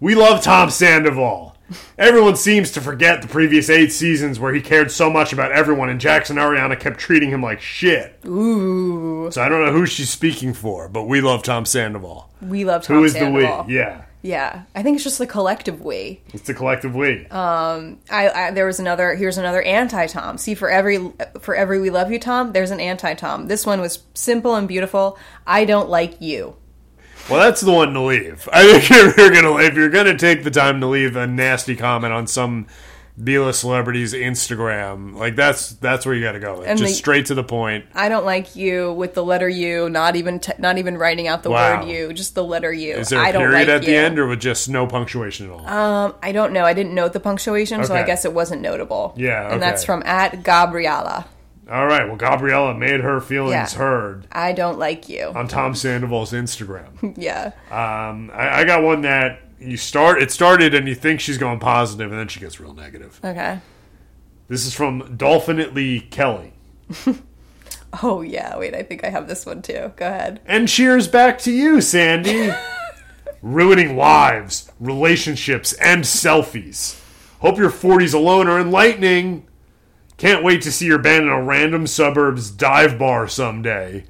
We love Tom Sandoval. Everyone seems to forget the previous eight seasons where he cared so much about everyone, and Jackson Ariana kept treating him like shit. Ooh. So I don't know who she's speaking for, but we love Tom Sandoval. We love Tom Who is Sandoval. the we? Yeah, Yeah. I think it's just the collective we. it's the collective we. Um, I, I there was another here's another anti Tom. See for every for every we love you Tom, there's an anti Tom. This one was simple and beautiful. I don't like you. Well, that's the one to leave. I think if you're gonna if you're gonna take the time to leave a nasty comment on some B-list celebrity's Instagram, like that's that's where you got to go. And Just the- straight to the point. I don't like you with the letter U, not even t- not even writing out the Wow. word U, just the letter U. Is there a I don't period like at the end, or with just no punctuation at all? Um, I don't know. I didn't note the punctuation, so I guess it wasn't notable. Yeah, and that's from at Gabriella. all right. Well, Gabriella made her feelings Yeah. heard I don't like you. on Tom Sandoval's Instagram. yeah. um, I, I got one that you start. It started, and you think she's going positive, and then she gets real negative. Okay. This is from Dolphinately Kelly. Oh yeah. Wait, I think I have this one too. Go ahead. And cheers back to you, Sandy. Ruining lives, relationships, and selfies. Hope your 40s alone are enlightening. Can't wait to see your band in a random suburbs dive bar someday.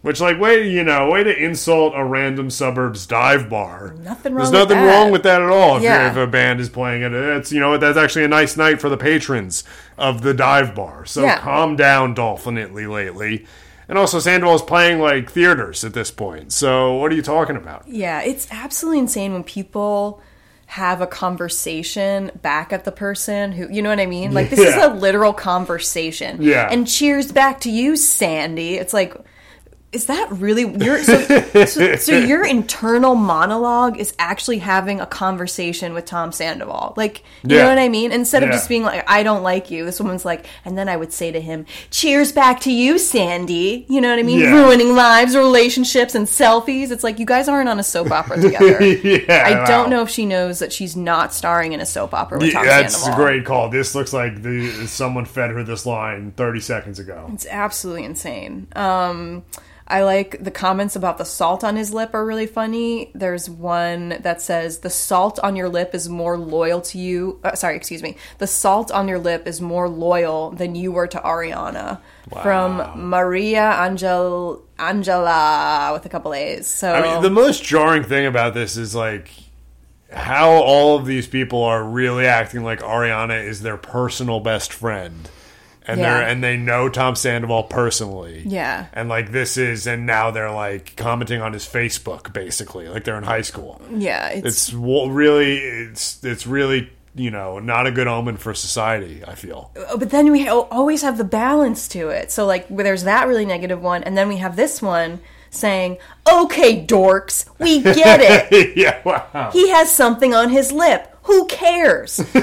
Which, like, way you know, way to insult a random suburbs dive bar. Nothing There's wrong with nothing that. wrong with that at all. If, Yeah. if a band is playing it, it's you know that's actually a nice night for the patrons of the dive bar. So Yeah. calm down, Dolphinately lately. And also, Sandoval's playing like theaters at this point. So what are you talking about? Yeah, it's absolutely insane when people have a conversation back at the person who, you know what I mean? Like, this is a literal conversation. Yeah. And cheers back to you, Sandy. It's like, is that really your so, so, so your internal monologue is actually having a conversation with Tom Sandoval like you Yeah. know what I mean instead of Yeah. just being like I don't like you this woman's like and then I would say to him cheers back to you Sandy you know what I mean Yeah. ruining lives relationships and selfies it's like you guys aren't on a soap opera together yeah, I don't wow. know if she knows that she's not starring in a soap opera with Yeah, Tom that's Sandoval a great call. This looks like the someone fed her this line 30 seconds ago. It's absolutely insane. Um, I like the comments about the salt on his lip are really funny. There's one that says the salt on your lip is more loyal to you. Uh, sorry, excuse me. The salt on your lip is more loyal than you were to Ariana. From Maria Angel Angela with a couple A's. So I mean, the most jarring thing about this is like how all of these people are really acting like Ariana is their personal best friend. And Yeah. they're and they know Tom Sandoval personally. Yeah. And like this is and now they're like commenting on his Facebook basically, like they're in high school. yeah, it's, It's really it's it's really, you know, not a good omen for society, I feel. Oh, but then we always have the balance to it. So like where there's that really negative one, and then we have this one saying, "Okay, dorks, we get it. yeah, wow. He has something on his lip. Who cares? he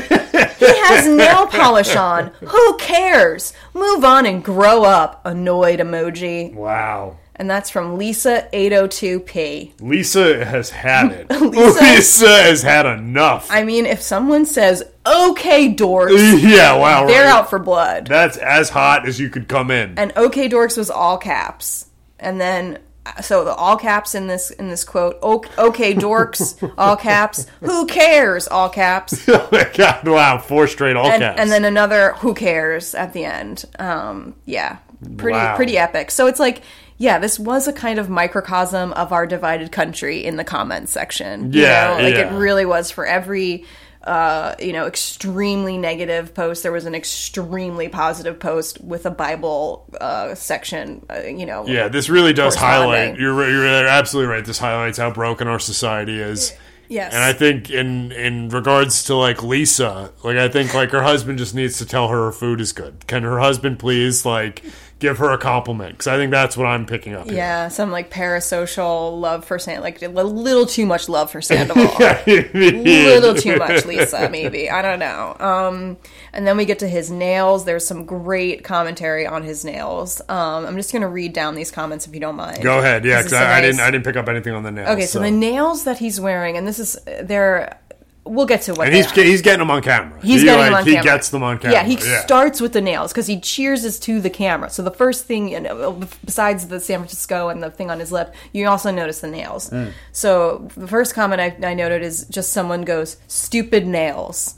has nail polish on. Who cares? Move on and grow up." Annoyed emoji, Wow. and that's from Lisa 802p. Lisa has had it. Lisa- Lisa has had enough. I mean, if someone says, "Okay, dorks," yeah, wow. they're right. out for blood. That's as hot as you could come in. and OK Dorks was all caps, and then so the all caps in this in this quote, OK Dorks, all caps. Who cares? All caps, oh my god, wow, four straight all and, caps. and then another "Who cares?" at the end. Um, yeah, pretty Wow. pretty epic. So it's like. Yeah, this was a kind of microcosm of our divided country in the comments section. You Yeah, know? like yeah. it really was for every uh, you know, extremely negative post. There was an extremely positive post with a Bible uh, section. Uh, you know, Yeah, this really does highlight. You're you're absolutely right. This highlights how broken our society is. Yes. And I think in in regards to like Lisa, like I think like her husband just needs to tell her her food is good. Can her husband please like give her a compliment? Because I think that's what I'm picking up. here. Yeah, some like parasocial love for Sandoval, like a little too much love for Sandoval. a little too much Lisa, maybe. I don't know. Um, and then we get to his nails. There's some great commentary on his nails. Um, I'm just gonna read down these comments if you don't mind. Go ahead, yeah, because so I, I didn't I didn't pick up anything on the nails. Okay, so, the nails that he's wearing, and this is they're. We'll get to what and he's are. he's getting them on camera. He's he, getting like, them on he camera. gets them on camera. Yeah, he starts with the nails because he cheers us to the camera. So the first thing, you know, besides the San Francisco and the thing on his lip, you also notice the nails. Mm. So the first comment I, I noted is just someone goes stupid nails,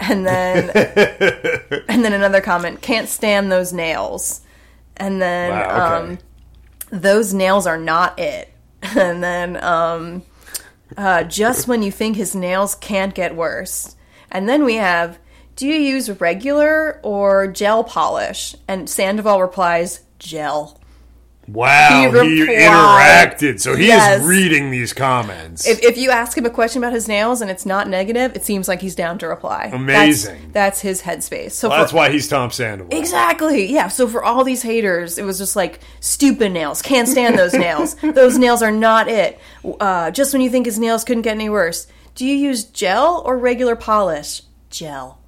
and then and then another comment can't stand those nails, and then Wow, okay. um, those nails are not it, and then um, uh, just when you think his nails can't get worse. And then we have, do you use regular or gel polish? And Sandoval replies, gel. Wow, he he, interacted. So he Yes. is reading these comments. If, if you ask him a question about his nails and it's not negative, it seems like he's down to reply. That's- Amazing. That's, his headspace. So Well, for- that's why he's Tom Sandoval. Exactly. Yeah. So for all these haters, it was just like stupid nails. Can't stand those nails. those nails are not it. Uh, just when you think his nails couldn't get any worse, do you use gel or regular polish? Gel.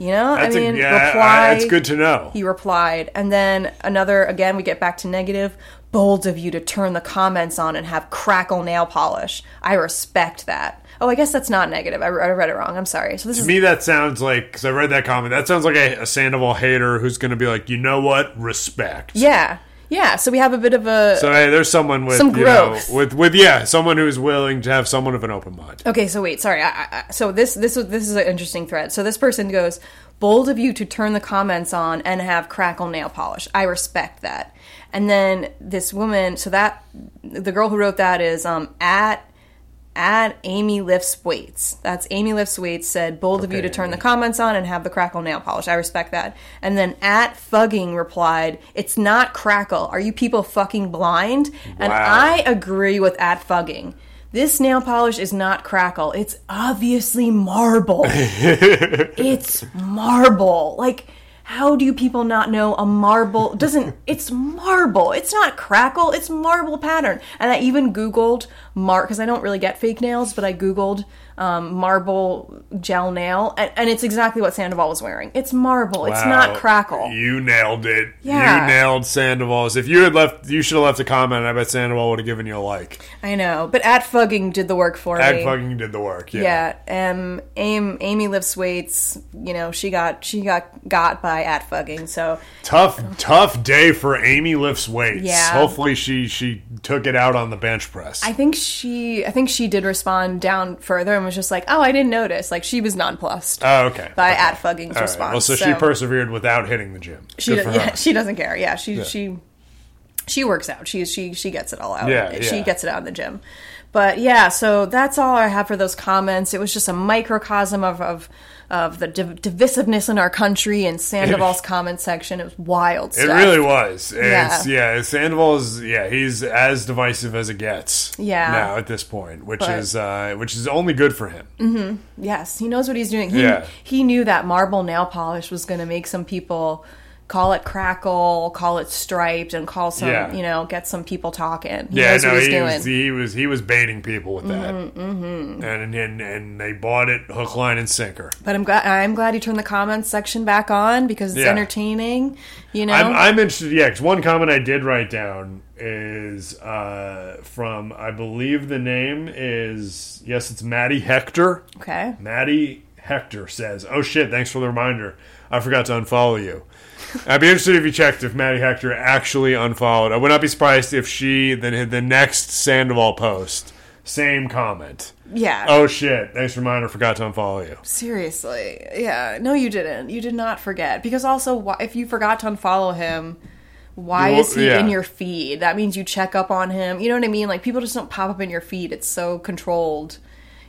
You know, That's I mean, a, yeah, reply. I- that's good to know. He replied, and then another. Again, we get back to negative. Bold of you to turn the comments on and have crackle nail polish. I respect that. Oh, I guess that's not negative. I, I read it wrong. I'm sorry. So this To is me, that sounds like because I read that comment. That sounds like a, a Sandoval hater who's going to be like, you know what, respect. yeah, yeah. So we have a bit of a So hey, there's someone with Some you know, growth. with with yeah, someone who's willing to have someone of an open mind. Okay, so wait, sorry. I, I- so this this this is an interesting thread. So this person goes, "Bold of you to turn the comments on and have crackle nail polish. I respect that." And then this woman, so that the girl who wrote that is um at at Amy lifts weights. That's Amy lifts weights said, "Bold of you to Okay, turn the comments on and have the crackle nail polish. I respect that." And then at Fugging replied, "It's not crackle. Are you people fucking blind?" And I agree with at Fugging. This nail polish is not crackle. It's obviously marble. it's marble. Like how do you people not know a marble doesn't it's marble. It's not crackle, it's marble pattern. And I even googled mark cuz I don't really get fake nails, but I googled um, marble gel nail and, and it's exactly what Sandoval was wearing. It's marble. It's not crackle. You nailed it. Yeah. You nailed Sandoval's. If you had left, you should have left a comment. I bet Sandoval would have given you a like. I know, but at Fugging did the work for Ag me. @fugging did the work. Yeah. Yeah, um, Amy, Amy lifts weights. You know, she got she got got by at fugging. So Tough, tough day for Amy lifts weights. Yeah. Hopefully she she took it out on the bench press. I think she I think she did respond down further and was just like, oh, I didn't notice. Like she was nonplussed oh, okay. by Okay. at All right. response. Well, so, she persevered without hitting the gym. she for yeah, she doesn't care. Yeah, she she she works out. She she she gets it all out. Yeah, she yeah. gets it out in the gym. But yeah, so that's all I have for those comments. It was just a microcosm of of, of the div- divisiveness in our country and Sandoval's comment section. It was wild It really was. Yeah. It's, yeah. Sandoval is yeah. He's as divisive as it gets. Yeah. Now at this point, which But- is uh, which is only good for him. Mm-hmm. Yes, he knows what he's doing. He, Yeah. he knew that marble nail polish was going to make some people call it crackle, call it striped, and call some, Yeah. you know, get some people talking. He Yeah, no, he was, he was he was baiting people with that, mm-hmm. and, and and they bought it hook, line, and sinker. but I'm glad I'm glad he turned the comments section back on because it's Yeah. entertaining. You know, I'm, I'm interested. Yeah, 'cause one comment I did write down is uh, from I believe the name is yes, it's Maddie Hector. okay. Maddie Hector says, "Oh shit! Thanks for the reminder. I forgot to unfollow you." I'd be interested if you checked if Maddie Hector actually unfollowed. I would not be surprised if she then hit the next Sandoval post, same comment. Yeah. Oh shit! Thanks for the reminder. Forgot to unfollow you. Seriously, yeah. No, you didn't. You did not forget because also, why, if you forgot to unfollow him, why Well, is he yeah. in your feed? That means you check up on him. You know what I mean? Like people just don't pop up in your feed. It's so controlled.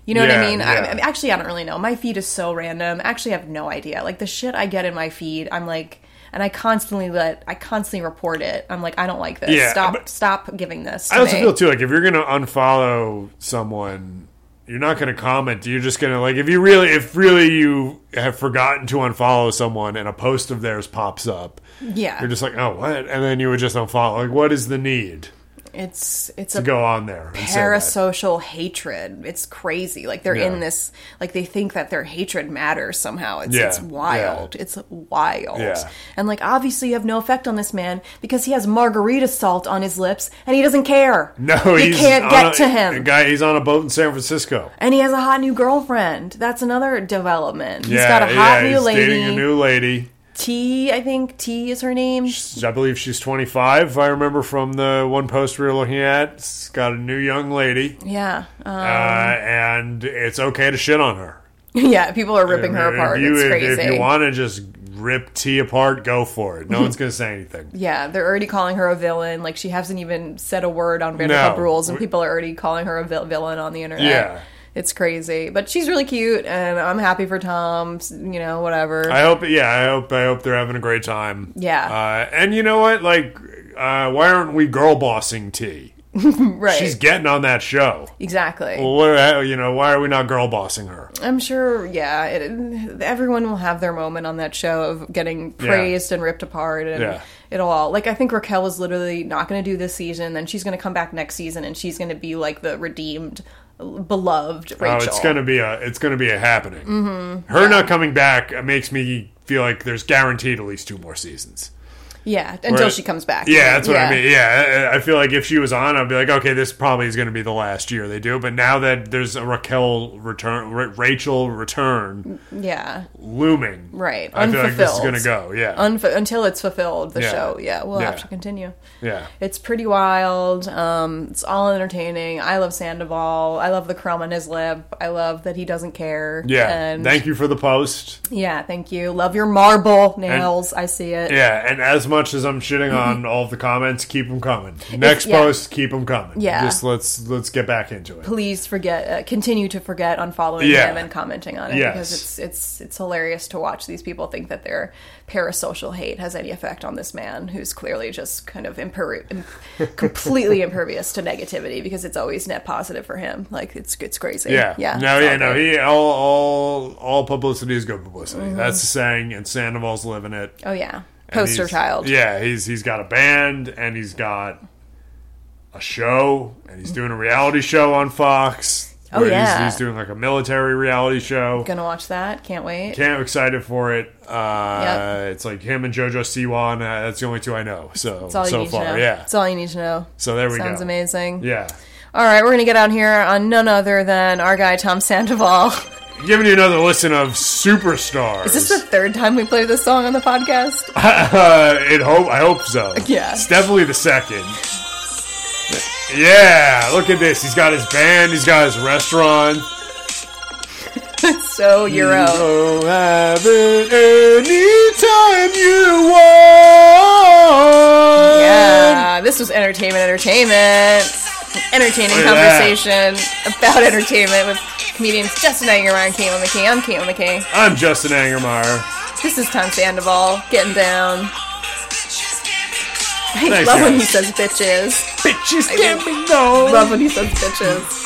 You know what I mean? yeah. I? Actually, I don't really know. My feed is so random. Actually, I have no idea. Like the shit I get in my feed, I'm like, and I constantly let, I constantly report it. I'm like, I don't like this. Yeah, stop, stop giving this. To I also me. feel too like if you're gonna unfollow someone, you're not gonna comment. You're just gonna like if you really, if really you have forgotten to unfollow someone and a post of theirs pops up, yeah, you're just like, oh, what? And then you would just unfollow. Like, what is the need it's it's to a go on there? and parasocial hatred. It's crazy. Like they're Yeah. in this, like they think that their hatred matters somehow. It's, Yeah, it's wild. It's wild. Yeah. And like obviously you have no effect on this man because he has margarita salt on his lips and he doesn't care. No, he can't get a- to him. guy, he's on a boat in San Francisco. And he has a hot new girlfriend. That's another development. He's yeah, got a hot yeah, new he's lady. dating a new lady. T, I think T is her name. I believe she's 25. If I remember from the one post we were looking at, it's got a new young lady, Yeah. uh, Um, and it's okay to shit on her. yeah, people are ripping her If apart. you, it's if- crazy. If, you want to just rip T apart, go for it. No one's going to say anything. Yeah, they're already calling her a villain. Like she hasn't even said a word on Vanderpump No. Rules, and people are already calling her a vil- villain on the internet. Yeah. It's crazy. But she's really cute, and I'm happy for Tom. You know, whatever. I hope, yeah, I hope, I hope they're having a great time. Yeah. Uh, and you know what? Like, uh, why aren't we girl bossing T? right? She's getting on that show. exactly. Well, you know, why are we not girl bossing her? I'm sure. Yeah, it, everyone will have their moment on that show of getting praised and ripped apart, and Yeah. It'll all like I think Raquel is literally not going to do this season. Then she's going to come back next season, and she's going to be like the redeemed, beloved Rachel. Oh, it's gonna be a it's gonna be a happening. Mm-hmm. Her not coming back uh, makes me feel like there's guaranteed at least two more seasons. Yeah, until she comes back. Yeah, that's what I mean. Yeah, I feel like if she was on, I'd be like, okay, this probably is going to be the last year they do. But now that there's a Raquel return, Ra- Rachel return Yeah, looming, right. I feel like this is going to go. Yeah, Unf- until it's fulfilled, the Yeah. show. Yeah, we'll Yeah. have to continue. yeah. It's pretty wild. Um, it's all entertaining. I love Sandoval. I love the crumb on his lip. I love that he doesn't care. Yeah, And thank you for the post. yeah, thank you. Love your marble nails. I see it. Yeah, and as much as I'm shitting on all of the comments, keep them coming. Next yeah. post, keep them coming. Yeah. just let's let's get back into it. Please forget, uh, continue to forget unfollowing Yeah. him and commenting on it Yes. because it's it's it's hilarious to watch these people think that their parasocial hate has any effect on this man who's clearly just kind of imper- completely impervious to negativity because it's always net positive for him. Like it's it's crazy. Yeah, yeah. No, yeah, no. He all all all publicity is good publicity. Mm-hmm. That's the saying, and Sandoval's living it. Oh yeah, poster child. Yeah, he's he's got a band and he's got a show and he's doing a reality show on Fox. Oh, where he's- yeah. he's, doing like a military reality show. Gonna watch that. Can't wait. Can't excited for it. Uh, Yep. It's like him and JoJo Siwa, and uh, that's the only two I know. So That's all you so need far, to know. yeah. That's all you need to know. So there we Sounds go. Sounds amazing. Yeah, All right, we're gonna get out here on none other than our guy Tom Sandoval. giving you another listen of superstars. Is this the third time we play this song on the podcast? Uh, it hope I hope so. Yeah. it's definitely the second. Yeah, look at this. He's got his band. He's got his restaurant. so Euro. Go have it anytime you want. Yeah, this was entertainment, entertainment, entertaining oh, Look conversation about entertainment with comedians Justin Angermeyer and Caitlin McKee. I'm Caitlin McKee. I'm Justin Angermeyer. This is Tom Sandoval getting down. I Thanks, love when he says bitches. Bitches get me though. Love when he says bitches.